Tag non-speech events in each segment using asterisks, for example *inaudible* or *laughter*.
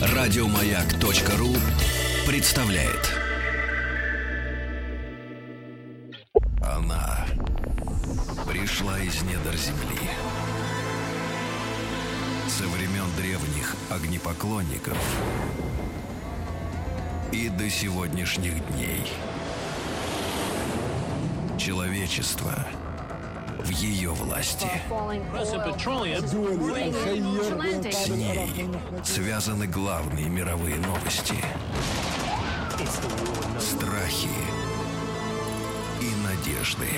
Радиомаяк.ру представляет. Она пришла из недр земли. Со времен древних огнепоклонников и до сегодняшних дней. Человечество в ее власти. С ней связаны главные мировые новости. Страхи и надежды.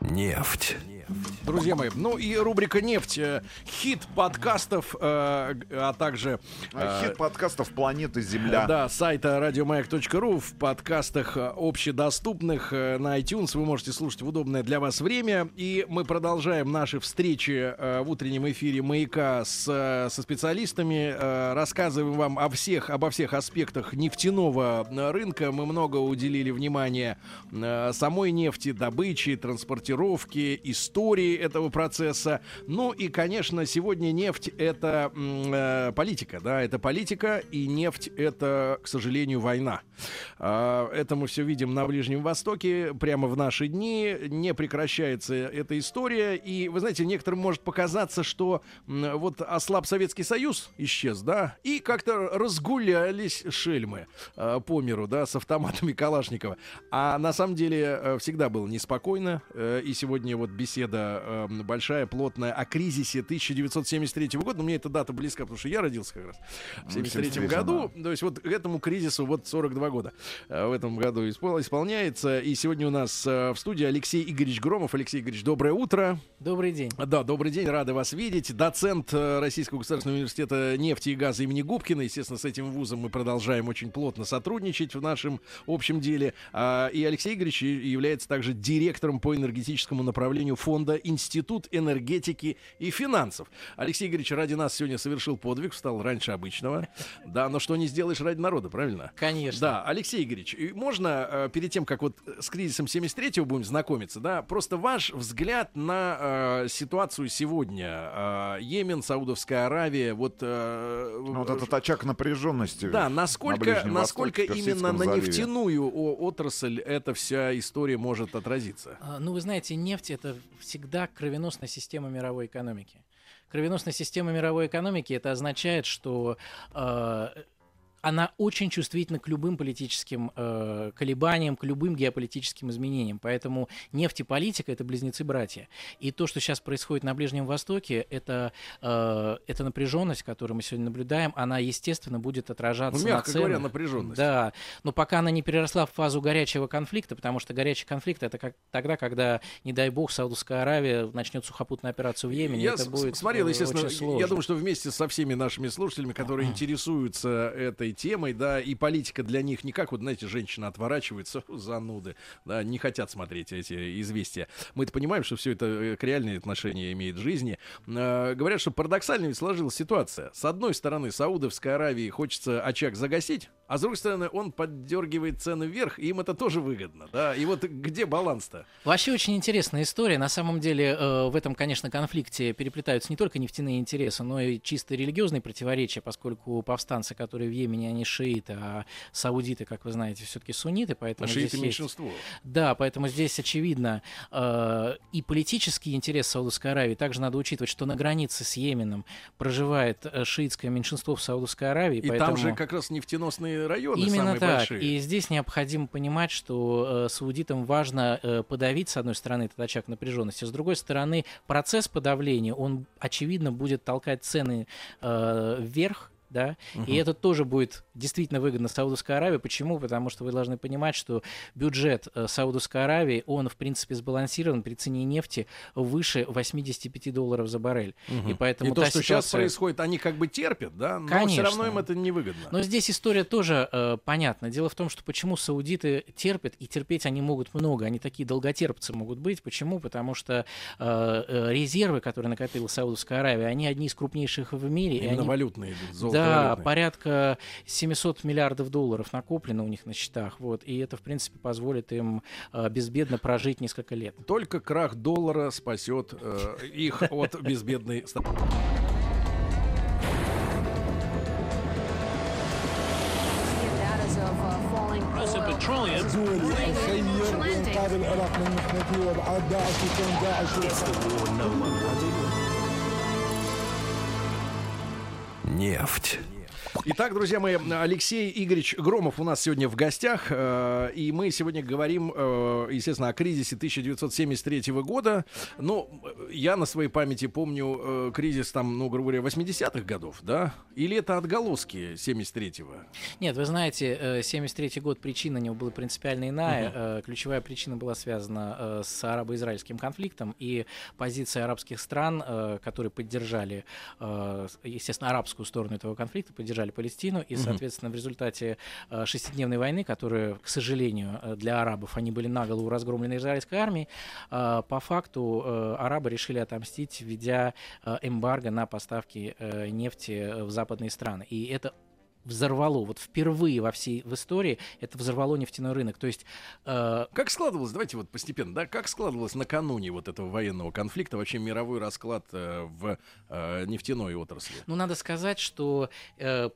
Нефть. Друзья мои, ну и рубрика «Нефть», э, хит подкастов, э, а также... э, Хит подкастов «Планета Земля». Да, сайта радиомаяк.ру в подкастах общедоступных на iTunes вы можете слушать в удобное для вас время. И мы продолжаем наши встречи в утреннем эфире «Маяка» с, со специалистами. Рассказываем вам о всех, обо всех аспектах нефтяного рынка. Мы много уделили внимания самой нефти, добыче, транспортировке, истории этого процесса. Ну и, конечно, сегодня нефть — это э, политика, да, это политика, и нефть — это, к сожалению, война. А, Это мы все видим на Ближнем Востоке прямо в наши дни. Не прекращается эта история. И, вы знаете, некоторым может показаться, что м, вот ослаб Советский Союз, исчез, да, и как-то разгулялись шельмы э, по миру, да, с автоматами Калашникова. А на самом деле э, всегда было неспокойно. э, И сегодня вот беседа э, большая, плотная о кризисе 1973 года. Но мне эта дата близка, потому что я родился как раз в 73 73-м, году. То есть вот к этому кризису вот 42 года э, в этом году испол- исполняется. И сегодня у нас э, в студии Алексей Игоревич Громов. Алексей Игоревич, доброе утро. Добрый день. Да, добрый день, рады вас видеть. Доцент э, Российского государственного университета нефти и газа имени Губкина. Естественно, с этим вузом мы продолжаем очень плотно сотрудничать в нашем общем деле. А, И Алексей Игоревич является также директором по энергетическому направлению фонда Институт энергетики и финансов. Алексей Игоревич ради нас сегодня совершил подвиг, встал раньше обычного. Да, но что не сделаешь ради народа, правильно? Конечно. Да, Алексей Игоревич, можно э, перед тем, как вот с кризисом 73-го будем знакомиться, да, просто ваш взгляд на э, ситуацию сегодня. Э, Йемен, Саудовская Аравия, вот... э, Ну, Вот этот очаг напряженности. да, на насколько, Ближнем насколько Востоке, именно на заливе. нефтяную отрасль эта вся история может отразиться? А, Ну, вы знаете, нефть это всегда кровеносная система мировой экономики. Кровеносная система мировой экономики это означает, что э, она очень чувствительна к любым политическим э, колебаниям, к любым геополитическим изменениям. Поэтому нефть и политика это близнецы-братья. И то, что сейчас происходит на Ближнем Востоке, это, э, это напряженность, которую мы сегодня наблюдаем, она, естественно, будет отражаться Ну, мягко на ценах. говоря, напряженность. Да, но пока она не переросла в фазу горячего конфликта, потому что горячий конфликт это как тогда, когда, не дай бог, Саудовская Аравия начнет сухопутную операцию в Йемене, Я это будет смотрел, э, естественно, очень сложно. я думаю, что вместе со всеми нашими слушателями, которые *clears throat* интересуются этой темой, да, и политика для них не как, вот, знаете, женщина отворачивается, «Фу, *laughs* зануды, да, не хотят смотреть эти известия. Мы-то понимаем, что все это э, к реальные отношения имеет в жизни. Э, говорят, что парадоксально ведь сложилась ситуация. С одной стороны, Саудовской Аравии хочется очаг загасить, а с другой стороны, он поддергивает цены вверх, и им это тоже выгодно, да. И вот где баланс-то? Вообще очень интересная история. На самом деле э, в этом, конечно, конфликте переплетаются не только нефтяные интересы, но и чисто религиозные противоречия, поскольку повстанцы, которые в Йемене, они шииты, а саудиты, как вы знаете, все-таки сунниты, поэтому А здесь шииты есть- меньшинство. Да, поэтому здесь очевидно э, и политический интерес Саудовской Аравии. Также надо учитывать, что на границе с Йеменом проживает э, шиитское меньшинство в Саудовской Аравии. И поэтому... там же как раз нефтеносные районы Именно самые так. большие. И здесь необходимо понимать, что э, саудитам важно э, подавить, с одной стороны, этот очаг напряженности, с другой стороны, процесс подавления, он, очевидно, будет толкать цены э, вверх, да, и это тоже будет действительно выгодно Саудовской Аравии. Почему? Потому что вы должны понимать, что бюджет э, Саудовской Аравии, он, в принципе, сбалансирован при цене нефти выше 85 долларов за баррель. И поэтому И то, что сейчас происходит, они как бы терпят, да, но все Конечно. равно им это невыгодно. но здесь история тоже э, понятна. Дело в том, что почему саудиты терпят, и терпеть они могут много, они такие долготерпцы могут быть. Почему? Потому что э, э, резервы, которые накопила Саудовская Аравия, они одни из крупнейших в мире. и Именно они- валютные золото да, валютной. порядка 700 миллиардов долларов накоплено у них на счетах. Вот, и это, в принципе, позволит им э, безбедно прожить несколько лет. Только крах доллара спасет э, их от безбедной... It's. Нефть. Итак, друзья мои, Алексей Игоревич Громов у нас сегодня в гостях, э, и мы сегодня говорим, э, естественно, о кризисе 1973 года. Но я на своей памяти помню э, кризис там, ну, грубо говоря, 80-х годов, да? Или это отголоски 73-го? Нет, вы знаете, э, 73 год причина у него была принципиально иная. Э, Ключевая причина была связана с арабо-израильским конфликтом и позиция арабских стран, которые поддержали, естественно, арабскую сторону этого конфликта, поддержали Палестину, и, соответственно, в результате э, шестидневной войны, которая, к сожалению, э, для арабов, они были на голову разгромлены израильской армией, э, по факту арабы решили отомстить, введя эмбарго на поставки нефти в западные страны. И это взорвало, вот впервые во всей в истории это взорвало нефтяной рынок. То есть э, Как складывалось, давайте вот постепенно, да, как складывалось накануне вот этого военного конфликта вообще мировой расклад э, в э, нефтяной отрасли? Ну, надо сказать, что э,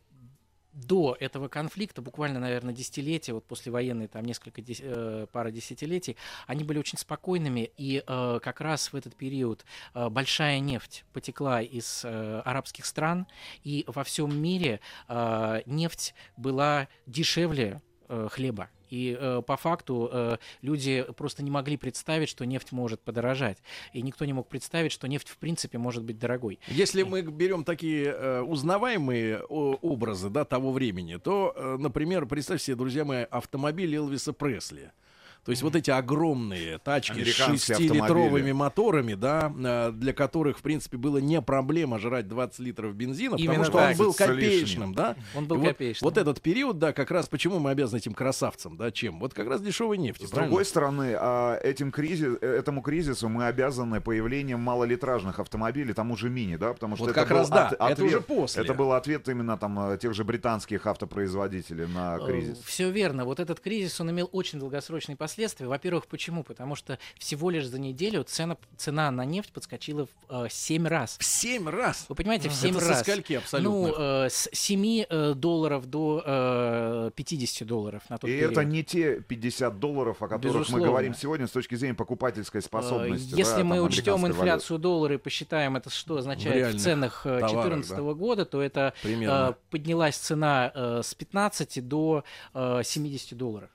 до этого конфликта, буквально, наверное, десятилетия, вот послевоенные, там несколько, дес- э, пара десятилетий, они были очень спокойными, и э, как раз в этот период э, большая нефть потекла из э, арабских стран, и во всем мире э, нефть была дешевле э, хлеба. И э, по факту э, люди просто не могли представить, что нефть может подорожать. И никто не мог представить, что нефть в принципе может быть дорогой. Если мы берем такие э, узнаваемые о, образы да, того времени, то, э, например, представьте себе, друзья мои, автомобиль Элвиса Пресли. То есть вот эти огромные тачки с Американские 6-литровыми автомобили. моторами, да, э, для которых, в принципе, было не проблема жрать 20 литров бензина, Именно потому что так. он был 20 с лишним. копеечным, да. Он был вот, копеечным. Вот этот период, да, как раз почему мы обязаны этим красавцам, да, чем? Вот как раз дешевой нефти, С правильно? другой стороны, а, этим кризис, э, этому кризису мы обязаны появлением малолитражных автомобилей, тому же мини, да, потому что Вот это как был раз да, от- это ответ- уже после. Это был ответ именно там э, тех же британских автопроизводителей на кризис. Все верно. Вот этот кризис, он имел очень долгосрочные последствия. Во-первых, почему? Потому что всего лишь за неделю цена, цена на нефть подскочила в 7 раз. В 7 раз. Вы понимаете, в Это 7 со раз. скольки абсолютно? Ну, э, с 7 э, долларов до э, 50 долларов на тот И период. это не те 50 долларов, о которых Безусловно. мы говорим сегодня с точки зрения покупательской Э, способности. Если да, мы там, учтем инфляцию доллара и посчитаем, это что означает в, реальных ценах товарах, 2014 года, то это Примерно. э, поднялась цена э, с 15 до э, 70 долларов.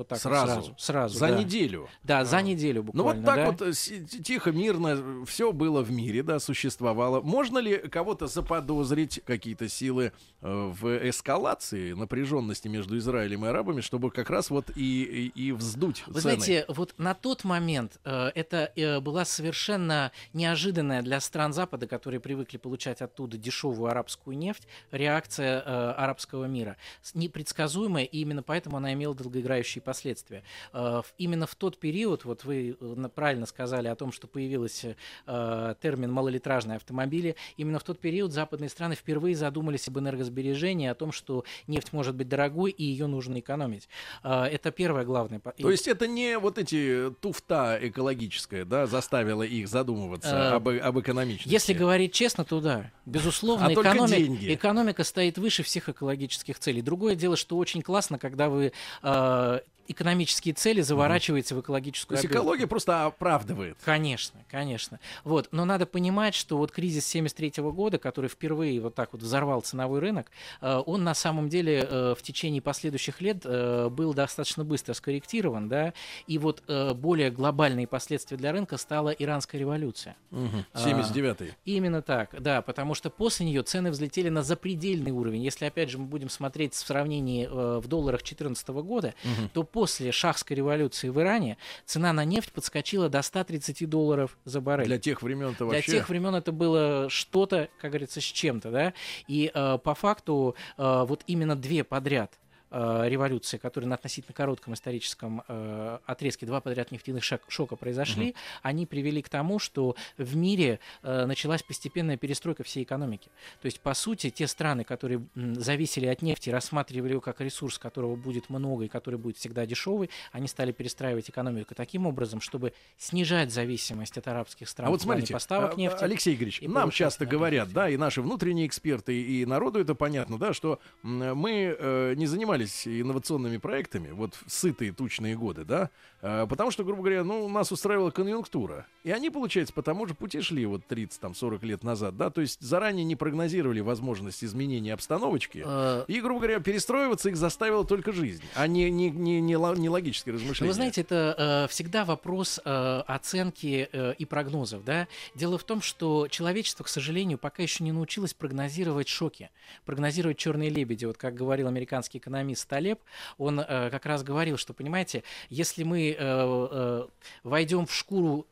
Вот так вот Сразу? сразу. Сразу, За да. неделю. Да, за неделю Ну буквально. вот так да. вот э, тихо, мирно все было в мире, да, существовало. Можно ли кого-то заподозрить какие-то силы э, в эскалации напряженности между Израилем и арабами, чтобы как раз вот и, и, и вздуть Вы цены? знаете, вот на тот момент э, это э, была совершенно неожиданная для стран Запада, которые привыкли получать оттуда дешевую арабскую нефть, реакция э, арабского мира. Непредсказуемая, и именно поэтому она имела долгоиграющие последствия. Э, именно в тот период, вот вы э, правильно сказали о том, что появился э, термин малолитражные автомобили, именно в тот период западные страны впервые задумались об энергосбережении, о том, что нефть может быть дорогой и ее нужно экономить. Это первое главное. То есть это не вот эти туфта экологическая, да, заставила их задумываться об, об экономичности? Если говорить честно, то да. Безусловно, *laughs* А только экономи- деньги. экономика стоит выше всех экологических целей. Другое дело, что очень классно, когда вы э, экономические цели заворачиваете в То экологическую есть обертку. экология просто оправдывает. Конечно, конечно. Вот. Но надо понимать, что вот кризис 73 года, который впервые вот так вот взорвал ценовой рынок, э, он на самом деле э, в течение последующих лет э, был достаточно быстро скорректирован, да, и вот более глобальные последствия для рынка стала иранская революция. А, 79-й. Именно так, да, потому что после нее цены взлетели на запредельный уровень. Если, опять же, мы будем смотреть в сравнении в долларах 2014 года, то после шахской революции в Иране цена на нефть подскочила до 130 долларов за баррель. Для тех времен-то Для вообще... тех времен это было что-то, как говорится, с чем-то, да. И э, по факту э, вот именно две подряд э, революции, которые на относительно коротком историческом э, отрезке два подряд нефтяных шок- шока произошли, они привели к тому, что в мире э, началась постепенная перестройка всей экономики. То есть, по сути, те страны, которые зависели от нефти, рассматривали его как ресурс, которого будет много и который будет всегда дешевый, они стали перестраивать экономику таким образом, чтобы снижать зависимость от арабских стран А вот смотрите, поставок а, нефти. Алексей Игоревич, нам часто говорят, нефть. да, и наши внутренние эксперты, и народу это понятно, да, что мы э, не занимались инновационными проектами, вот в сытые тучные годы, да, э, потому что, грубо говоря, ну, нас устраивала конъюнктура. И они, получается, по тому же пути шли вот 30-40 лет назад, да, то есть заранее не прогнозировали возможность изменения обстановочки. Э, И, грубо говоря, перестроиваться их заставила только жизнь, а не, не, не, не, не логические размышления. Вы знаете, это э, всегда вопрос э, оценки э, и прогнозов. Да? Дело в том, что человечество, к сожалению, пока еще не научилось прогнозировать шоки, прогнозировать черные лебеди. Вот как говорил американский экономист Талеб, он э, как раз говорил, что, понимаете, если мы э, э, войдем в шкуру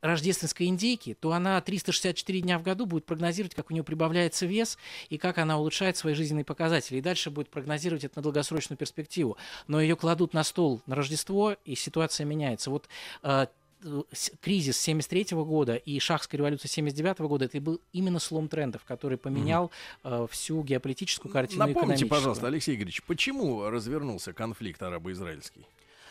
рождественской индейки, то она 364 дня в году будет прогнозировать, как у нее прибавляется вес и как она улучшает свои жизненные показатели. И дальше будет прогнозировать это на долгосрочную перспективу. Но ее кладут на стол на Рождество, и ситуация меняется. Вот э, кризис 73 года и шахская революция 79 года это был именно слом трендов, который поменял э, всю геополитическую картину Напомните, пожалуйста, Алексей Игоревич, почему развернулся конфликт арабо-израильский?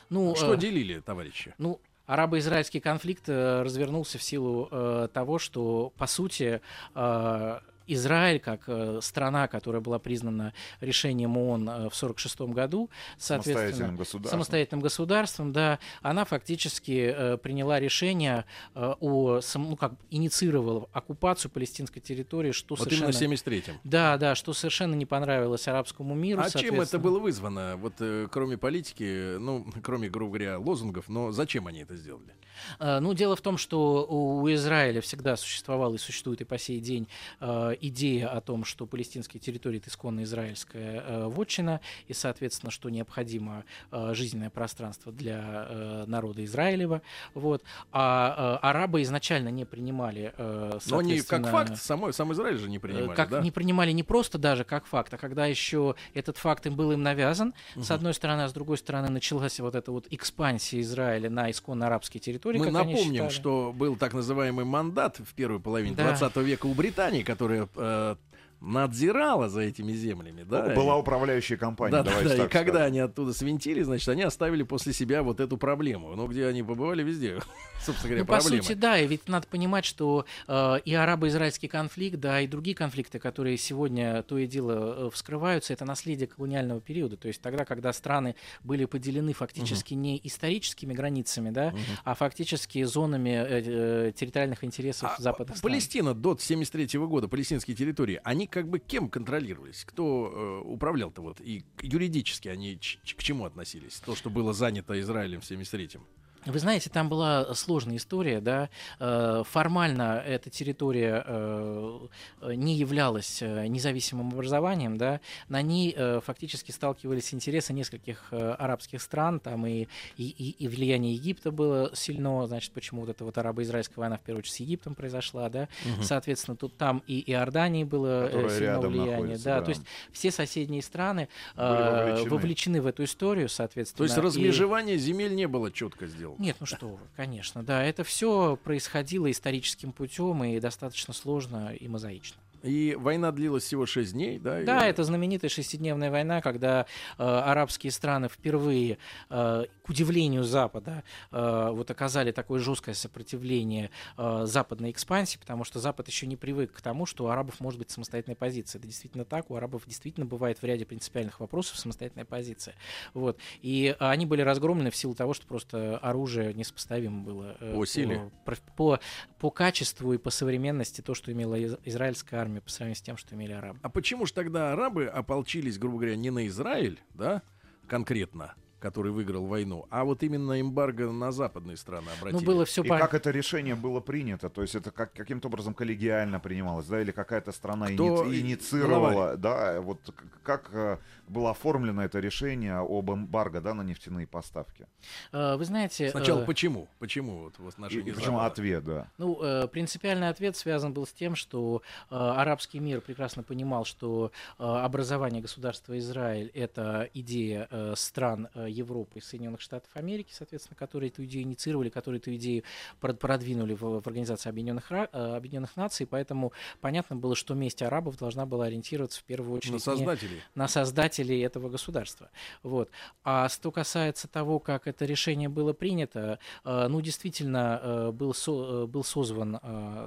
Ну, Что э, делили, товарищи? Ну, арабо-израильский конфликт э, развернулся в силу э, того, что, по сути, э, Израиль, как э, страна, которая была признана решением ООН э, в 1946 году, соответственно, Самостоятельным государством. самостоятельным государством, да, она фактически э, приняла решение о, сам- ну, как инициировала оккупацию палестинской территории, что Вот именно совершенно... в 73-м. Да, да, что совершенно не понравилось арабскому миру. А чем это было вызвано? Вот кроме политики, ну, кроме, грубо говоря, лозунгов, но зачем они это сделали? Ну, дело в том, что у Израиля всегда существовала и существует и по сей день э, идея о том, что палестинские территории это исконно израильская э, вотчина, и, соответственно, что необходимо э, жизненное пространство для э, народа Израилева. Вот. А э, арабы изначально не принимали, э, Но они как факт, самой, сам Израиль же не Э, принимали, как да? не принимали не просто даже как факт, а когда еще этот факт им был им навязан, с одной стороны, а с другой стороны началась вот эта вот экспансия Израиля на исконно арабские территории. Мы напомним, что был так называемый мандат в первой половине Да. 20 века у Британии, которая э, надзирала за этими землями, да? Была и- управляющая компания, Да, да, давайте да. И так когда скажем. они оттуда свинтили, значит, они оставили после себя вот эту проблему. Ну, где они побывали, везде, *laughs* собственно говоря, Ну, по проблемы. сути, да, и ведь надо понимать, что э, и арабо-израильский конфликт, да, и другие конфликты, которые сегодня то и дело э, вскрываются, это наследие колониального периода. То есть тогда, когда страны были поделены фактически не историческими границами, да, а фактически зонами э, э, территориальных интересов А западных стран. Палестина до 73 года, палестинские территории, они как бы кем контролировались? Кто э, управлял-то вот? И юридически они к чему относились? То, что было занято Израилем в 73-м. Вы знаете, там была сложная история, да. Э, Формально эта территория э, э, не являлась независимым образованием, да. На ней фактически сталкивались интересы нескольких арабских стран, там и, и, и- и влияние Египта было сильно, значит, почему вот эта вот арабо-израильская война в первую очередь с Египтом произошла, да. Соответственно, тут там и Иордании было Которая сильное рядом влияние, да. да. То есть все соседние страны Были вовлечены. вовлечены в эту историю, соответственно. То есть и- размежевание земель не было четко сделано. Нет, ну что вы, конечно, да, это все происходило историческим путем и достаточно сложно и мозаично. И война длилась всего 6 дней, да? Да, и- это знаменитая шестидневная война, когда э, арабские страны впервые, э, к удивлению Запада, э, вот оказали такое жесткое сопротивление э, западной экспансии, потому что Запад еще не привык к тому, что у арабов может быть самостоятельная позиция. Это действительно так, у арабов действительно бывает в ряде принципиальных вопросов самостоятельная позиция. Вот. И они были разгромлены в силу того, что просто оружие несопоставимо было э, По силе. по, по, по качеству и по современности то, что имела из- израильская армия по сравнению с тем, что имели арабы. А почему же тогда арабы ополчились, грубо говоря, не на Израиль, да, конкретно, который выиграл войну, а вот именно эмбарго на западные страны обратили. Ну, было все И как это решение было принято? То есть это как, каким-то образом коллегиально принималось, да, или какая-то страна Кто инициировала, главарь? да, вот как э, было оформлено это решение об эмбарго, да, на нефтяные поставки? Э, Вы знаете... Сначала э, почему? Почему вот в И, отношении причем Запада? ответ, да. Ну, э, принципиальный ответ связан был с тем, что э, арабский мир прекрасно понимал, что э, образование государства Израиль это идея э, стран э, Европы и Соединенных Штатов Америки, соответственно, которые эту идею инициировали, которые эту идею прод- продвинули в, в Организации Объединенных, Ра- э, Объединенных Наций, поэтому понятно было, что месть арабов должна была ориентироваться в первую очередь На не- создателей. на создателей этого государства. Вот. А что касается того, как это решение было принято, э, ну, действительно, э, был, со- э, был созван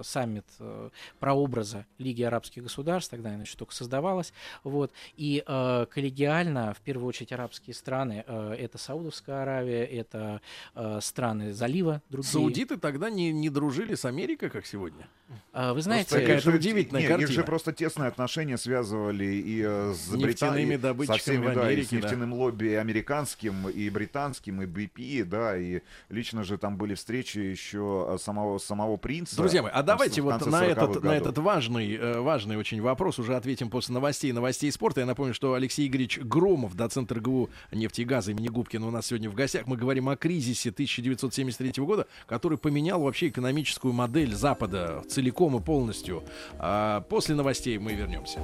саммит прообраза Лиги арабских государств, тогда она еще только создавалась, вот, и коллегиально, в первую очередь, арабские страны, это Саудовская Аравия, это страны залива, другие. Саудиты тогда не, не дружили с Америкой, как сегодня. А, Вы знаете, Просто какая-то их же- удивительная не, Их картина. же просто тесные отношения связывали и с Нефтяными Британией, со добытчиками всеми, да, и с Америке, да. нефтяным лобби и американским, и британским, и BP, да, и лично же там были встречи еще э, самого, самого принца. Друзья мои, а давайте вот на 40-х этот, на этот важный, э, важный очень вопрос уже ответим после новостей, новостей спорта. Я напомню, что Алексей Игоревич Громов, доцент РГУ нефти и газа имени Губкина у нас сегодня в гостях. Мы говорим о кризисе 1973 года, который поменял вообще экономическую модель Запада целиком и полностью. А после новостей мы вернемся.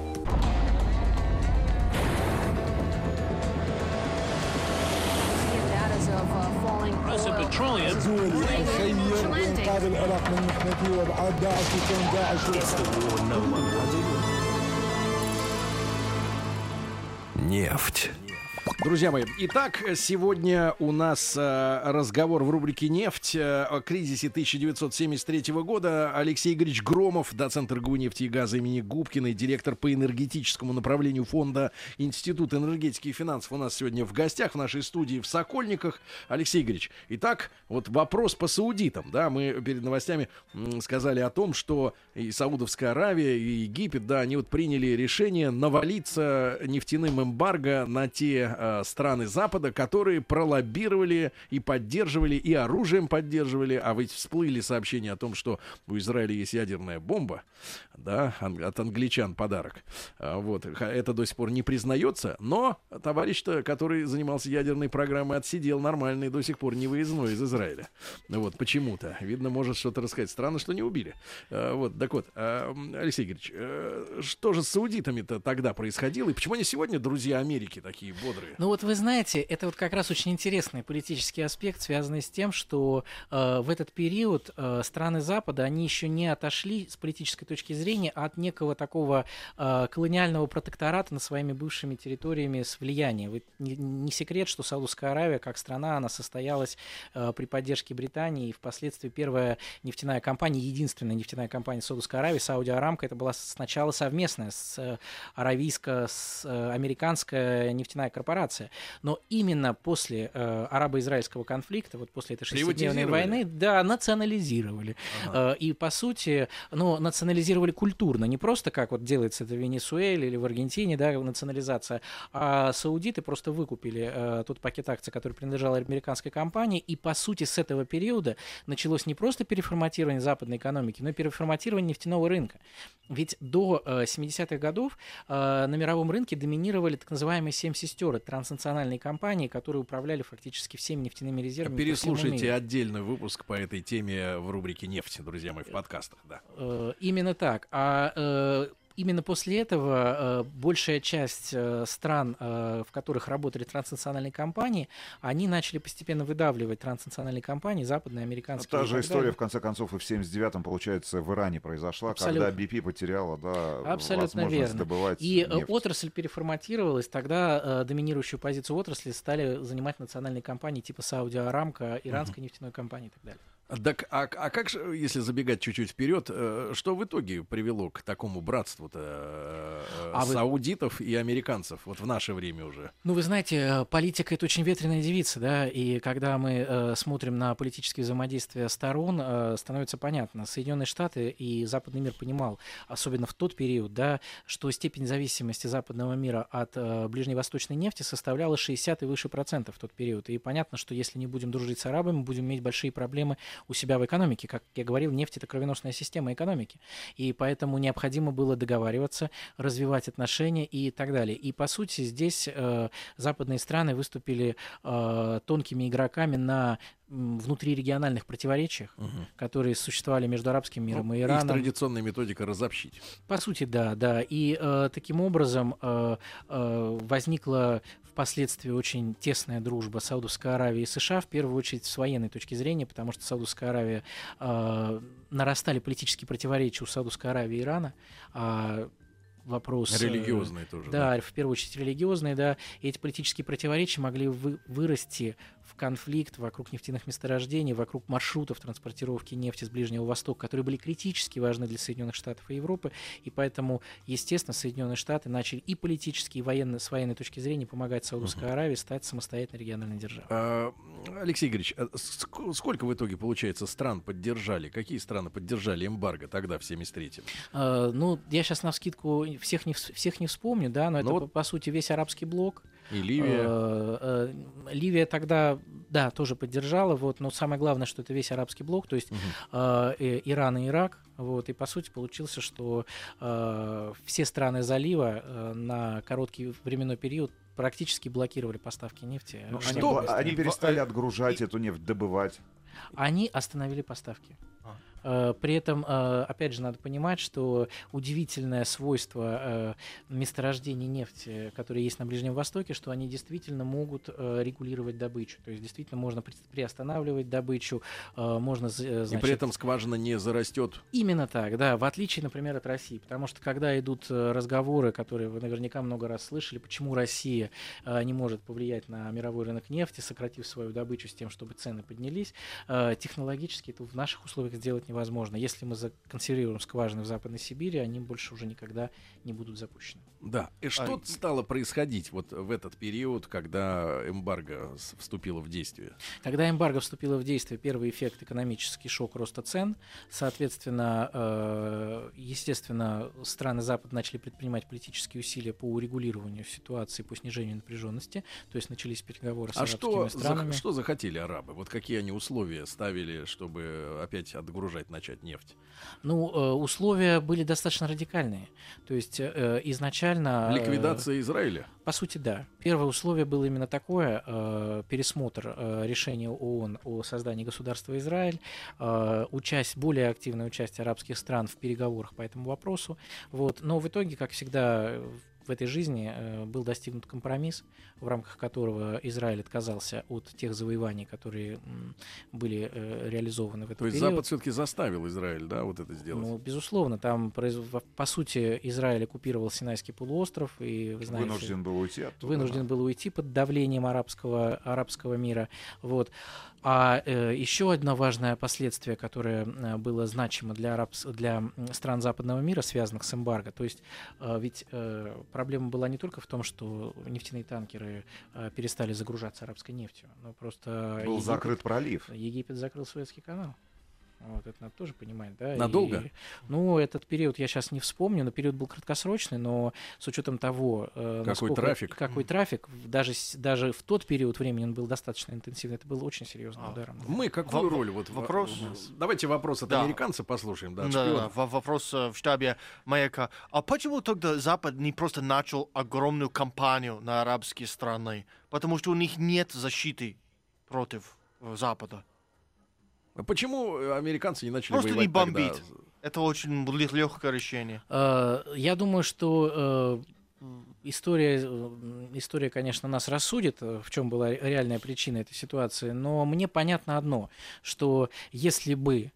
الخير بإنقاذ العراق من محنته وابعاد داعش وكون داعش Нефть. Друзья мои, итак, сегодня у нас э, разговор в рубрике «Нефть» э, о кризисе 1973 года. Алексей Игоревич Громов, доцент РГУ нефти и газа имени Губкиной, директор по энергетическому направлению фонда Института энергетики и финансов у нас сегодня в гостях в нашей студии в Сокольниках. Алексей Игоревич, итак, вот вопрос по саудитам. Да, мы перед новостями сказали о том, что и Саудовская Аравия, и Египет, да, они вот приняли решение навалиться нефтяным эмбарго на те э, страны Запада, которые пролоббировали и поддерживали, и оружием поддерживали. А ведь всплыли сообщения о том, что у Израиля есть ядерная бомба, да, от англичан подарок. А, Вот, это до сих пор не признается, но товарищ-то, который занимался ядерной программой, отсидел нормально и до сих пор не выездной из Израиля. Вот, почему-то. Видно, может что-то рассказать. Странно, что не убили. А, Вот, так вот, а, Алексей Игоревич, э, что же с саудитами-то тогда происходило? И почему они сегодня друзья Америки такие бодрые? Ну вот вы знаете, это вот как раз очень интересный политический аспект, связанный с тем, что э, в этот период э, страны Запада, они еще не отошли с политической точки зрения от некого такого э, колониального протектората над своими бывшими территориями с влиянием. Ведь не, не секрет, что Саудовская Аравия как страна, она состоялась э, при поддержке Британии, и впоследствии первая нефтяная компания, единственная нефтяная компания Саудовской Аравии, Сауди Арамка, это была сначала совместная с э, аравийско с э, нефтяная корпорация. Но именно после э, арабо-израильского конфликта, вот после этой шестидневной войны, да, национализировали. Э, и, по сути, ну, национализировали культурно, не просто как вот делается это в Венесуэле или в Аргентине, да, национализация, а саудиты просто выкупили э, тот пакет акций, который принадлежал американской компании, и, по сути, с этого периода началось не просто переформатирование западной экономики, но и переформатирование нефтяного рынка. Ведь до э, 70-х годов э, на мировом рынке доминировали так называемые семь сестер, это транснациональные компании, которые управляли фактически всеми нефтяными резервами. Переслушайте отдельный выпуск по этой теме в рубрике «Нефть», друзья мои, в подкастах, да. Э, Именно так. А э, именно после этого э, большая часть э, стран, э, в которых работали транснациональные компании, они начали постепенно выдавливать транснациональные компании, западные, американские. Та и же история, в конце концов, и в 79-м, получается, в Иране произошла, Абсолютно. когда BP потеряла да, Абсолютно возможность верно. добывать И э, нефть. отрасль переформатировалась, тогда э, доминирующую позицию отрасли стали занимать национальные компании типа Сауди Арамка, иранской нефтяной компании и так далее. Так, а, а как же, если забегать чуть-чуть вперед, э, что в итоге привело к такому братству-то э, А вы- саудитов и американцев вот в наше время уже? Ну, вы знаете, э, политика это очень ветреная девица, да, и когда мы э, смотрим на политические взаимодействия сторон, э, становится понятно, Соединенные Штаты и западный мир понимал, особенно в тот период, да, что степень зависимости западного мира от э, ближневосточной нефти составляла 60 и выше процентов в тот период. И понятно, что если не будем дружить с арабами, будем иметь большие проблемы у себя в экономике. Как я говорил, нефть это кровеносная система экономики. И поэтому необходимо было договариваться, развивать отношения и так далее. И по сути здесь э, западные страны выступили э, тонкими игроками на внутрирегиональных противоречиях, которые существовали между арабским миром Ну, и их Ираном. традиционная методика разобщить. По сути, да, да. И э, таким образом э, э, возникла впоследствии очень тесная дружба Саудовской Аравии и США, в первую очередь с военной точки зрения, потому что Саудовская Аравия э, нарастали политические противоречия у Саудовской Аравии и Ирана. а вопрос... э, Религиозные тоже. Да, в первую очередь религиозные, да. И эти политические противоречия могли вы- вырасти в конфликт вокруг нефтяных месторождений, вокруг маршрутов транспортировки нефти с Ближнего Востока, которые были критически важны для Соединенных Штатов и Европы. И поэтому, естественно, Соединенные Штаты начали и политически, и военно, с военной точки зрения помогать Саудовской Аравии стать самостоятельной региональной державой. А, Алексей Игоревич, а ск- сколько в итоге, получается, стран поддержали? Какие страны поддержали эмбарго тогда, в 73-м? Э, ну, я сейчас на вскидку всех не, вс- всех не вспомню, да, но это, Ну по, вот- по сути, весь арабский блок. И Ливия? Э, э, Ливия тогда, да, тоже поддержала, вот, но самое главное, что это весь арабский блок, то есть э, э, Иран и Ирак, вот, и по сути получился, что э, все страны залива э, на короткий временной период практически блокировали поставки нефти. Ну, они, они перестали отгружать эту нефть, добывать. Они остановили поставки. Э, При этом, э, опять же, надо понимать, что удивительное свойство э, месторождений нефти, которые есть на Ближнем Востоке, что они действительно могут регулировать добычу. То есть действительно можно при- приостанавливать добычу, можно... з- э, И значит, при этом скважина не зарастет. Именно так, да, в отличие, например, от России. Потому что когда идут разговоры, которые вы наверняка много раз слышали, почему Россия не может повлиять на мировой рынок нефти, сократив свою добычу с тем, чтобы цены поднялись, технологически это в наших условиях сделать невозможно. Если мы законсервируем скважины в Западной Сибири, они больше уже никогда не будут запущены. Да. И что А, стало происходить вот в этот период, когда эмбарго вступило в действие? Когда эмбарго вступило в действие, первый эффект экономический шок роста цен. Соответственно, э, естественно, страны Запада начали предпринимать политические усилия по урегулированию ситуации, по снижению напряженности. То есть начались переговоры с А арабскими что, за- странами. что захотели арабы? Вот какие они условия ставили, чтобы опять отгружать начать нефть? Ну, э, условия были достаточно радикальные. То есть э, изначально... э, Ликвидация Израиля? По сути, да. Первое условие было именно такое, э, пересмотр э, решения ООН о создании государства Израиль, э, участь, более активное участие арабских стран в переговорах по этому вопросу. Вот. Но в итоге, как всегда в этой жизни, э, был достигнут компромисс, в рамках которого Израиль отказался от тех завоеваний, которые были э, реализованы в этот То есть период. Запад все-таки заставил Израиль, да, вот это сделать? Ну, безусловно, там, по сути, Израиль оккупировал Синайский полуостров, и, вы знаете, Вынужден был уйти оттуда. вынужден был уйти под давлением арабского, арабского мира. Вот. А э, еще одно важное последствие, которое э, было значимо для, арабс... для стран западного мира, связанных с эмбарго, то есть э, ведь э, проблема была не только в том, что нефтяные танкеры э, перестали загружаться арабской нефтью, но просто Был Египет- закрыт пролив. Египет закрыл Суэцкий канал. Вот, это надо тоже понимать, да. Надолго? И, ну, этот период я сейчас не вспомню, но период был краткосрочный, но с учетом того, э, Какой трафик. какой трафик, даже, даже в тот период времени он был достаточно интенсивный, это был очень серьезным А, ударом. да. Мы какую Во- роль? Вот, вопрос- Давайте вопрос от Да. американца послушаем, да, Да, да, во- вопрос э, в штабе Маяка. А почему тогда Запад не просто начал огромную кампанию на арабские страны? Потому что у них нет защиты против э, Запада. А Почему э, американцы не начали Просто не воевать тогда? бомбить. Это очень легкое решение. Э, Я думаю, что э, история, история, конечно, нас рассудит, в чем была ре- реальная причина этой ситуации, но мне понятно одно, что если бы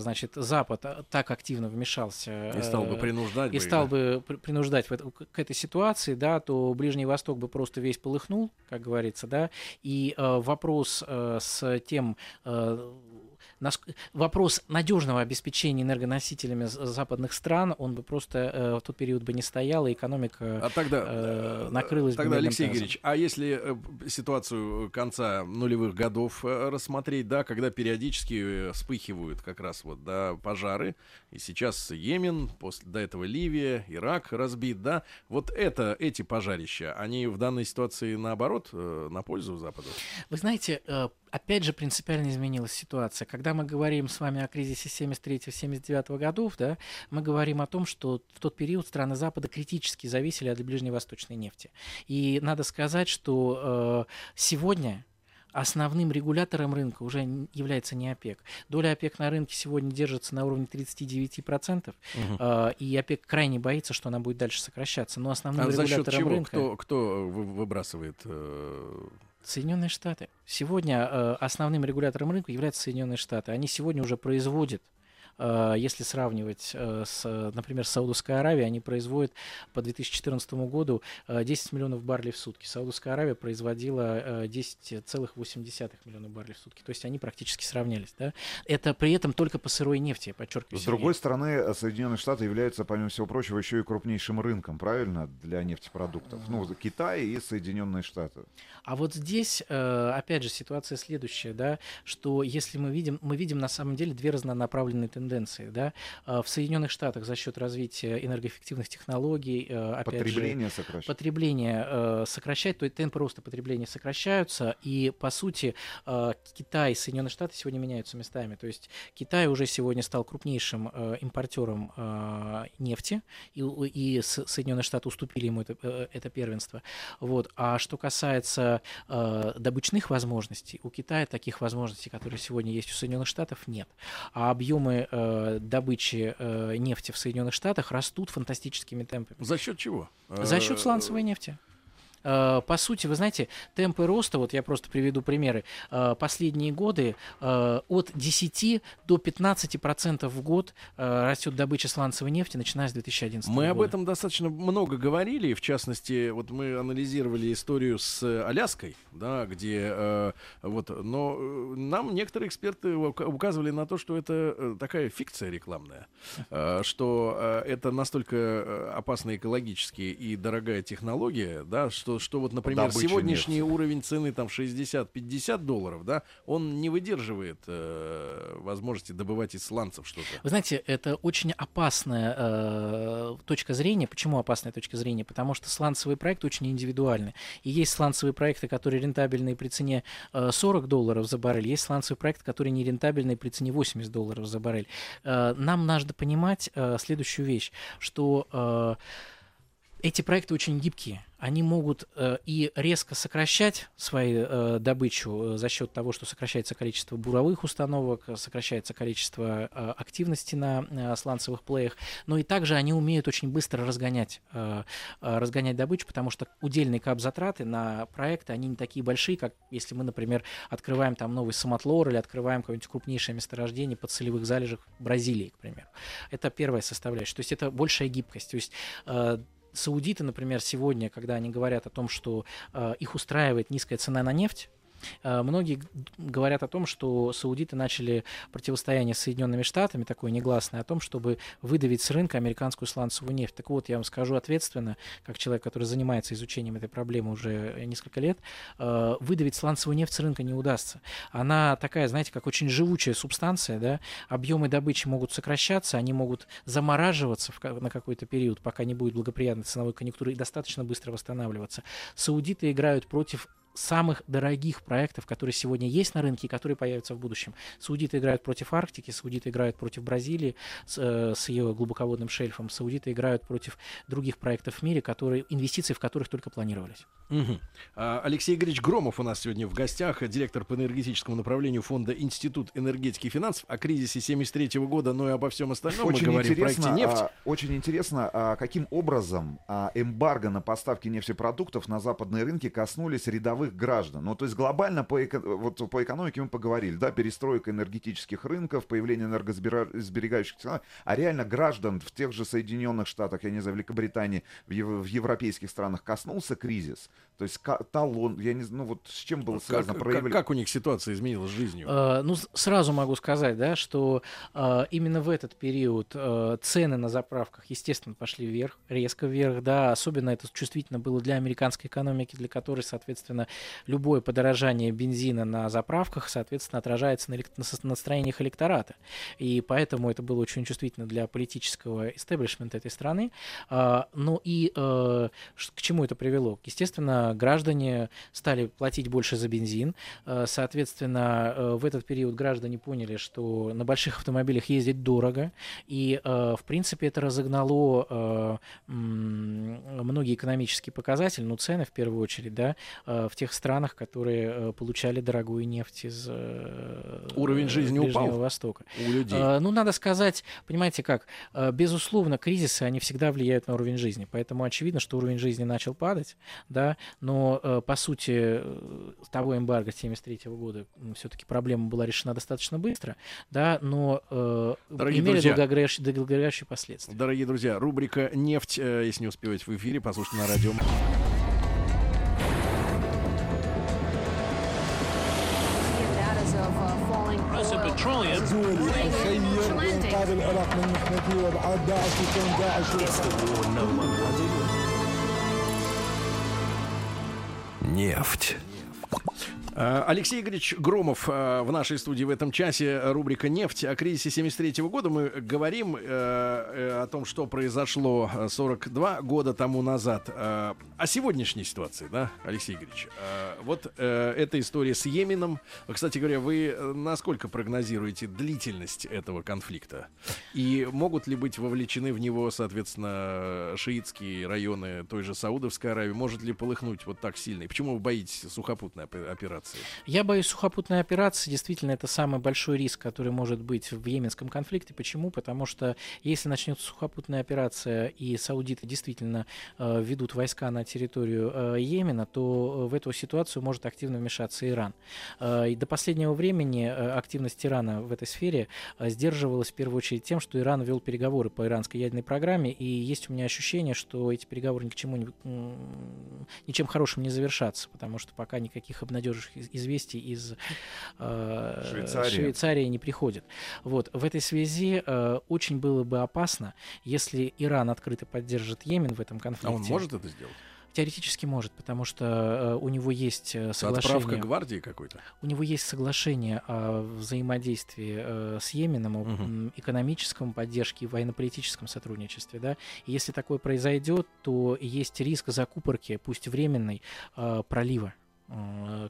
значит, Запад а, так активно вмешался И стал бы э, принуждать и бы, стал да. бы при- принуждать в это- к этой ситуации, да, то Ближний Восток бы просто весь полыхнул, как говорится, да, и э, вопрос э, с тем, Вопрос надежного обеспечения энергоносителями западных стран, он бы просто э, в тот период бы не стоял, и экономика А тогда, э, э, накрылась бы тогда Алексей тазом. Игоревич, а если ситуацию конца нулевых годов рассмотреть, да, когда периодически вспыхивают как раз вот, да, пожары, и сейчас Йемен, после, до этого Ливия, Ирак разбит, да, вот это, эти пожарища, они в данной ситуации наоборот, на пользу Западу? Вы знаете, опять же принципиально изменилась ситуация. Когда мы говорим с вами о кризисе 73-79 годов, да, мы говорим о том, что в тот период страны Запада критически зависели от ближневосточной нефти. И надо сказать, что э, сегодня основным регулятором рынка уже является не ОПЕК. Доля ОПЕК на рынке сегодня держится на уровне 39%, э, и ОПЕК крайне боится, что она будет дальше сокращаться. Но основным А за счет регулятором чего? рынка... Кто, кто вы- выбрасывает? э, Соединенные Штаты. Сегодня э, основным регулятором рынка являются Соединенные Штаты. Они сегодня уже производят, если сравнивать с, э, например, с Саудовской Аравией, они производят по 2014 году э, 10 миллионов баррелей в сутки. Саудовская Аравия производила э, 10,8 миллиона баррелей в сутки. То есть они практически сравнялись. Да? Это при этом только по сырой нефти, я подчеркиваю. С другой стороны, э, Соединенные Штаты являются, помимо всего прочего, еще и крупнейшим рынком, правильно, для нефтепродуктов. Ну, Китай и Соединенные Штаты. А вот здесь, э, опять же, ситуация следующая, да, что если мы видим, мы видим на самом деле две разнонаправленные тенденции, да, Э, в Соединенных Штатах за счет развития энергоэффективных технологий, э, опять же, Потребление сокращается. потребление э, сокращает, то есть темпы роста потребления сокращаются, и по сути э, Китай и Соединенные Штаты сегодня меняются местами. То есть Китай уже сегодня стал крупнейшим импортером нефти, и, и Соединенные Штаты уступили ему это, это первенство. Вот. А что касается добычных возможностей, у Китая таких возможностей, которые сегодня есть у Соединенных Штатов, нет. А объемы э, добычи э, нефти в Соединенных Штатах растут фантастическими темпами. За счет чего? За счет Э, сланцевой нефти. Э, По сути, вы знаете, темпы роста, вот я просто приведу примеры, э, последние годы э, от 10 до 15 процентов в год растет добыча сланцевой нефти, начиная с 2011 Мы года. об этом достаточно много говорили, в частности, вот мы анализировали историю с Аляской, да, где вот, но нам некоторые эксперты ука- указывали на то, что это такая фикция рекламная, что это настолько опасная экологически и дорогая технология, да, что, что вот, например, Добыча сегодняшний нефти. уровень цены там 60-50 долларов, да, он не выдерживает э, возможности добывать из сланцев что-то. Вы знаете, это очень опасная э, точка зрения. Почему опасная точка зрения? Потому что сланцевые проекты очень индивидуальны. И есть сланцевые проекты, которые рентабельны при цене э, 40 долларов за баррель, есть сланцевые проекты, которые нерентабельны при цене 80 долларов за баррель. Э, нам надо понимать э, следующую вещь, что э, эти проекты очень гибкие. Они могут э, и резко сокращать свою э, добычу э, за счет того, что сокращается количество буровых установок, э, сокращается количество э, активности на э, сланцевых плеях, но и также они умеют очень быстро разгонять, э, э, разгонять добычу, потому что удельные кап-затраты на проекты, они не такие большие, как если мы, например, открываем там новый самотлор или открываем какое-нибудь крупнейшее месторождение под солевых залежах Бразилии, к примеру. Это первая составляющая. То есть это большая гибкость. То есть э, Саудиты, например, сегодня, когда они говорят о том, что э, их устраивает низкая цена на нефть, многие г- говорят о том, что саудиты начали противостояние с Соединенными Штатами, такое негласное, о том, чтобы выдавить с рынка американскую сланцевую нефть. Так вот, я вам скажу ответственно, как человек, который занимается изучением этой проблемы уже несколько лет, э, выдавить сланцевую нефть с рынка не удастся. Она такая, знаете, как очень живучая субстанция, да, объемы добычи могут сокращаться, они могут замораживаться на какой-то период, пока не будет благоприятной ценовой конъюнктуры, и достаточно быстро восстанавливаться. Саудиты играют против самых дорогих проектов, которые сегодня есть на рынке и которые появятся в будущем. Саудиты играют против Арктики, саудиты играют против Бразилии с, э, с ее глубоководным шельфом, саудиты играют против других проектов в мире, которые, инвестиции в которых только планировались. А, Алексей Игоревич Громов у нас сегодня в гостях, директор по энергетическому направлению фонда Институт энергетики и финансов. О кризисе 73 года, но и обо всем остальном Очень мы говорим в проекте интересно, «Нефть». а, очень интересно, а, каким образом а, эмбарго на поставки нефтепродуктов на западные рынки коснулись рядовых рядовых граждан. Ну, то есть глобально по, эко- вот, по экономике мы поговорили, да, перестройка энергетических рынков, появление энергосберегающих технологий, а реально граждан в тех же Соединенных Штатах, я не знаю, Великобритании, в, ев- в европейских странах коснулся кризис. То есть талон, я не знаю, ну вот с чем было Как, связано как- проявление? как у них ситуация изменилась с жизнью? Э, Ну, сразу могу сказать, да, что э, именно в этот период э, цены на заправках, естественно, пошли вверх, резко вверх, да, особенно это чувствительно было для американской экономики, для которой, соответственно, любое подорожание бензина на заправках, соответственно, отражается на, на настроениях электората. И поэтому это было очень чувствительно для политического истеблишмента этой страны. А, Ну и э, к чему это привело? Естественно, граждане стали платить больше за бензин, Э, Соответственно, э, в этот период граждане поняли, что на больших автомобилях ездить дорого, и, в принципе, это разогнало многие экономические показатели, ну, цены в первую очередь, да, в тех странах, которые э, получали дорогую нефть из э, Уровень жизни Ближнего упал? Востока. у людей. Э, Ну, надо сказать, понимаете как, э, безусловно, кризисы, они всегда влияют на уровень жизни, поэтому очевидно, что уровень жизни начал падать, да, но, по сути, с того эмбарго 1973 года все-таки проблема была решена достаточно быстро, да, но Дорогие имели друзья, долгогрящие последствия. Дорогие друзья, рубрика «Нефть», если не успеваете в эфире, послушайте на радио. دولي أسير بإنقاذ العراق من محنتي وابعاد داعش وكون داعش Нефть. Э, Алексей Игоревич Громов э, в нашей студии в этом часе. Рубрика «Нефть». О кризисе 73 года мы говорим э, э, о том, что произошло э, 42 года тому назад. Э, О сегодняшней ситуации, да, Алексей Игоревич? Э, Вот э, эта история с Йеменом. Кстати говоря, вы э, насколько прогнозируете длительность этого конфликта? И могут ли быть вовлечены в него, соответственно, шиитские районы той же Саудовской Аравии? Может ли полыхнуть вот так сильно? И почему вы боитесь сухопутной оп- операции? Я боюсь сухопутной операции. Действительно, это самый большой риск, который может быть в Йеменском конфликте. Почему? Потому что если начнется сухопутная операция и саудиты действительно э, ведут войска на территорию э, Йемена, то э, в эту ситуацию может активно вмешаться Иран. Э, и до последнего времени э, активность Ирана в этой сфере э, сдерживалась в первую очередь тем, что Иран вел переговоры по иранской ядерной программе, и есть у меня ощущение, что эти переговоры ни к чему м, ничем хорошим не завершатся, потому что пока никаких обнадеживающих известий из э, Швейцарии. Швейцарии не приходит. Вот в этой связи э, очень было бы опасно, если Иран открыто поддержит Йемен в этом А конфликте. он может это сделать? Теоретически может, потому что э, у него есть э, Отправка соглашение. гвардии какой-то? У него есть соглашение о взаимодействии э, с Йеменом, о м, экономическом поддержке и военно-политическом сотрудничестве. Да? И если такое произойдет, то есть риск закупорки, пусть временной, пролива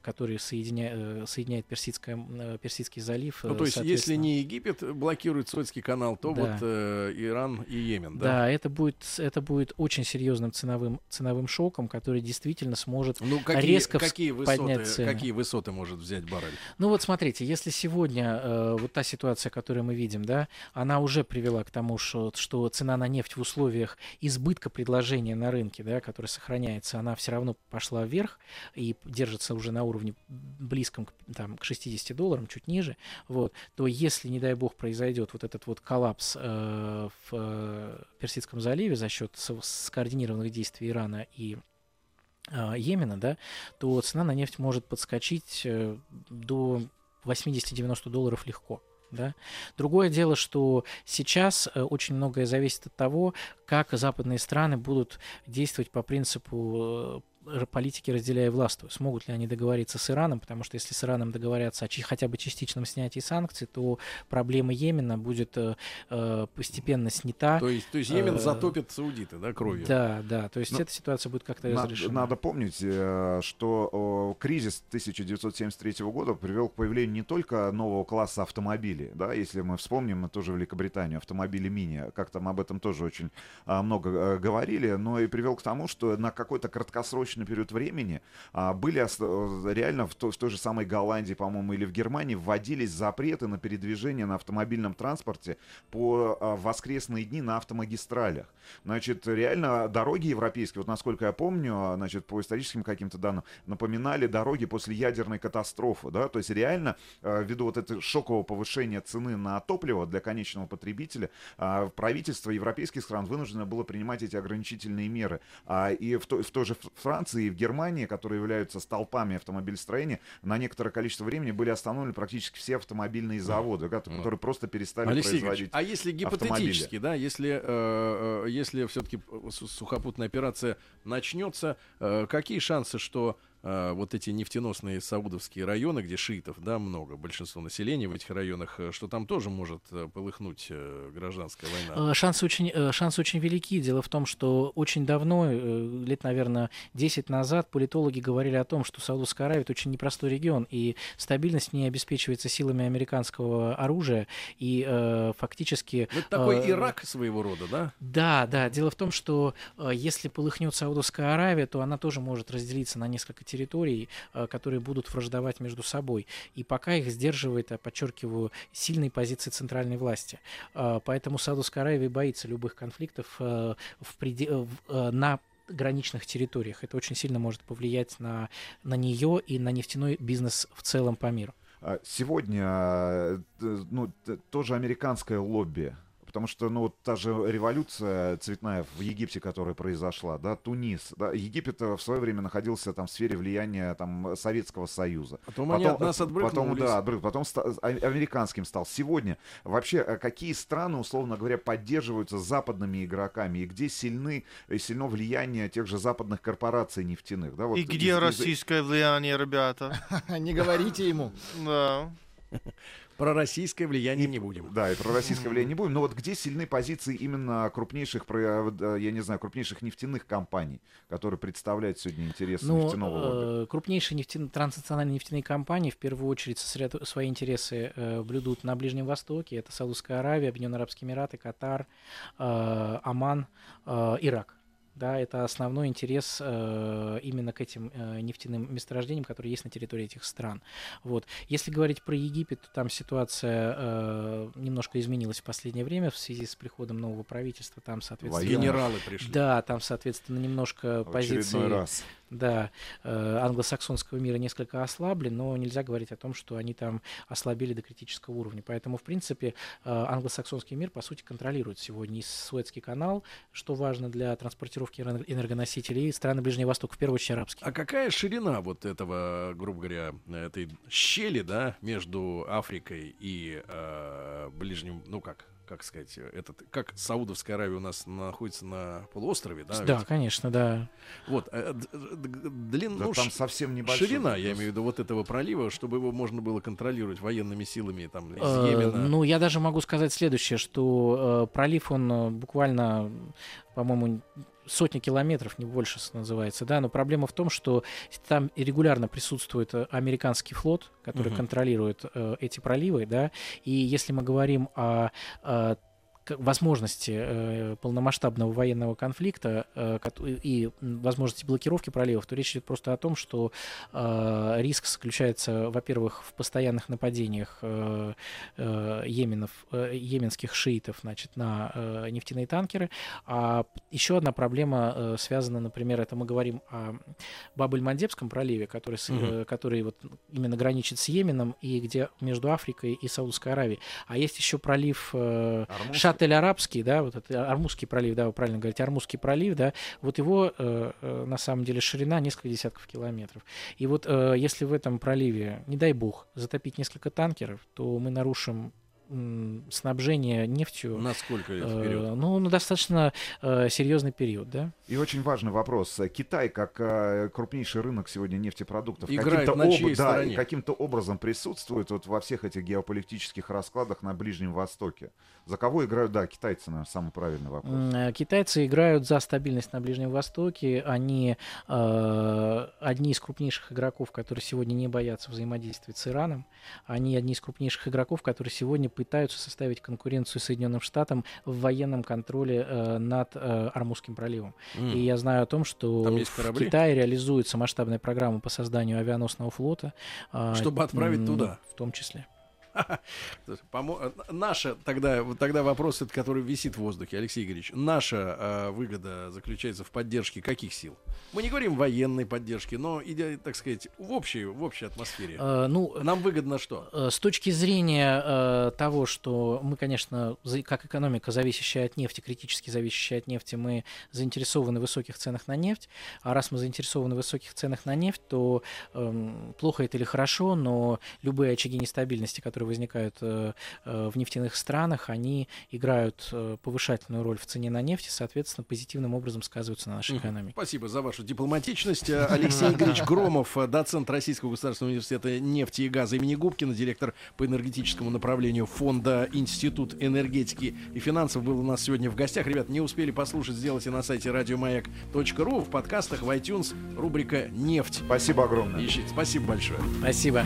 который соединя... э, соединяет Персидское, э, Персидский залив. Ну, э, то есть, если не Египет блокирует Суэцкий канал, то Да. вот э, Иран и Йемен, да? Да, это будет, это будет очень серьезным ценовым, ценовым шоком, который действительно сможет Ну, какие, резко какие, высоты, поднять цены. какие высоты может взять баррель? Ну вот смотрите, если сегодня э, вот та ситуация, которую мы видим, да, она уже привела к тому, что, что цена на нефть в условиях избытка предложения на рынке, да, который сохраняется, она все равно пошла вверх и держится уже на уровне близком к, там, к 60 долларам, чуть ниже, вот, то если, не дай бог, произойдет вот этот вот коллапс э, в э, Персидском заливе за счет скоординированных действий Ирана и э, Йемена, да, то цена на нефть может подскочить э, до 80-90 долларов легко. Да? Другое дело, что сейчас э, очень многое зависит от того, как западные страны будут действовать по принципу э, политики разделяя властвуй. Смогут ли они договориться с Ираном, потому что если с Ираном договорятся о хотя бы частичном снятии санкций, то проблема Йемена будет э, э, постепенно снята. То есть, то есть Йемен э, затопит саудиты, да, кровью? Да, да, то есть Ну, эта ситуация будет как-то разрешена. надо помнить, э, что кризис 1973 года привел к появлению не только нового класса автомобилей, да, если мы вспомним, мы тоже в Великобританию, автомобили мини, как там об этом тоже очень а, много э, говорили, но и привел к тому, что на какой-то краткосрочный долгосрочный период времени а, были э, реально в, то- в той же самой Голландии, по-моему, или в Германии вводились запреты на передвижение на автомобильном транспорте по а, воскресные дни на автомагистралях. Значит, реально дороги европейские, вот насколько я помню, а, значит, по историческим каким-то данным, напоминали дороги после ядерной катастрофы, да, то есть реально ввиду вот этого шокового повышения цены на топливо для конечного потребителя, правительство европейских стран вынуждено было принимать эти ограничительные меры. И в, той- в той же Ф- Франции и в Германии, которые являются столпами автомобилестроения, на некоторое количество времени были остановлены практически все автомобильные заводы, ко- которые просто перестали Алексей производить. А если гипотетически, да, если, э, э, если все-таки сухопутная операция начнется, э, какие шансы, что э, вот эти нефтеносные саудовские районы, где шиитов, да, много, большинство населения в этих районах, э, что там тоже может э, полыхнуть гражданская война? Шансы очень, шансы очень велики. Дело в том, что очень давно, лет, наверное, 10 назад, политологи говорили о том, что Саудовская Аравия — это очень непростой регион, и стабильность не обеспечивается силами американского оружия, и э, фактически... Ну, это такой э, Ирак своего рода, да? Да, да. Дело в том, что э, если полыхнет Саудовская Аравия, то она тоже может разделиться на несколько территорий, э, которые будут враждовать между собой. И пока их сдерживает, я подчеркиваю, сильные позиции центральной власти. Э, поэтому Саудовская Аравия боится любых конфликтов э, в преде- э, э, на граничных территориях. Это очень сильно может повлиять на, на нее и на нефтяной бизнес в целом по миру. А, Сегодня э, ну, тоже американское лобби. Потому что, ну, вот та же революция цветная в Египте, которая произошла, да, Тунис, да, Египет э, в свое время находился там в сфере влияния там Советского Союза. Потом они от нас Потом, отбрыкнулись. да, отбры- потом ста- а- американским стал. Сегодня вообще э, какие страны, условно говоря, поддерживаются западными игроками и где сильны, э, сильно влияние тех же западных корпораций нефтяных, да, вот И из- где из- российское влияние, ребята? *laughs* Не говорите ему. Да. *laughs* Про российское влияние не будем. Да, и про российское влияние не будем. Но вот где сильны позиции именно крупнейших, про- э, я не знаю, крупнейших нефтяных компаний, которые представляют сегодня интересы Ну, нефтяного лобби? э, крупнейшие нефтяные, транснациональные нефтяные компании в первую очередь сосредо- свои интересы э, блюдут на Ближнем Востоке. Это Саудовская Аравия, Объединенные Арабские Эмираты, Катар, э, Оман, э, Ирак. Да, это основной интерес э, именно к этим э, нефтяным месторождениям, которые есть на территории этих стран. Вот. Если говорить про Египет, то там ситуация э, немножко изменилась в последнее время в связи с приходом нового правительства. Там, соответственно. Генералы пришли. да, там, соответственно, немножко В позиции раз. Да, э, англосаксонского мира несколько ослабли, но нельзя говорить о том, что они там ослабели до критического уровня. Поэтому, в принципе, э, англосаксонский мир, по сути, контролирует сегодня и Суэцкий канал, что важно для транспортировки энер- энергоносителей, и страны Ближнего Востока, в первую очередь арабские. А какая ширина вот этого, грубо говоря, этой щели, да, между Африкой и э, Ближним, ну как, как сказать, этот, как Саудовская Аравия у нас находится на полуострове, да? Да, ведь? конечно, да. Вот, э, д- д- длин, Да ну, там ш- совсем небольшой. ширина, я имею в виду, вот этого пролива, чтобы его можно было контролировать военными силами там из Э, Йемена. Ну, я даже могу сказать следующее, что э, пролив, он э, буквально, по-моему, сотни километров, не больше называется, да, но проблема в том, что там регулярно присутствует э, американский флот, который Мгм. контролирует э, эти проливы, да, и если мы говорим о э, к- возможности э, полномасштабного военного конфликта э, и возможности блокировки проливов, то речь идет просто о том, что э, риск заключается, во-первых, в постоянных нападениях э, э, йеменов, э, йеменских шиитов значит, на э, нефтяные танкеры. А еще одна проблема э, связана, например, это мы говорим о Бабель-Мандебском проливе, который, с- Мгм. э, который вот именно граничит с Йеменом и где между Африкой и Саудовской Аравией. А есть еще пролив э, Армузский. Шатель-Арабский, да, вот это Армузский пролив, да, вы правильно говорите, Армузский пролив, да, вот его э, э, на самом деле ширина несколько десятков километров. И вот э, если в этом проливе, не дай бог, затопить несколько танкеров, то мы нарушим снабжение нефтью. На сколько лет э, вперед? ну, на достаточно э, серьезный период, да. И очень важный вопрос. Китай, как э, крупнейший рынок сегодня нефтепродуктов, каким-то на чьей да, каким-то образом присутствует вот во всех этих геополитических раскладах на Ближнем Востоке. За кого играют, да, китайцы, наверное, самый правильный вопрос. Китайцы играют за стабильность на Ближнем Востоке. Они э, одни из крупнейших игроков, которые сегодня не боятся взаимодействовать с Ираном. Они одни из крупнейших игроков, которые сегодня пытаются составить конкуренцию Соединенным Штатам в военном контроле э, над э, Армузским проливом. М. И я знаю о том, что в? Китае реализуется масштабная программа по созданию авианосного флота. а, Чтобы отправить туда. В том числе. Э, Наша тогда, тогда вопрос, который висит в воздухе, Алексей Игоревич. Наша э, выгода заключается в поддержке каких сил? Мы не говорим военной поддержки, но, идя, так сказать, в общей, в общей атмосфере. Э, ну, Нам выгодно что? Э, С точки зрения э, того, что мы, конечно, как экономика, зависящая от нефти, критически зависящая от нефти, мы заинтересованы в высоких ценах на нефть. А раз мы заинтересованы в высоких ценах на нефть, то эм, плохо это или хорошо, но любые очаги нестабильности, которые возникают э, э, в нефтяных странах, они играют э, повышательную роль в цене на нефть и, соответственно, позитивным образом сказываются на нашей экономике. Спасибо за вашу дипломатичность. *laughs* Алексей Игоревич Громов, доцент Российского государственного университета нефти и газа имени Губкина, директор по энергетическому направлению фонда Институт энергетики и финансов, был у нас сегодня в гостях. Ребят, не успели послушать, сделайте на сайте радиомаяк.ру, в подкастах, в iTunes, рубрика «Нефть». Спасибо огромное. Ищите. Спасибо большое. Спасибо.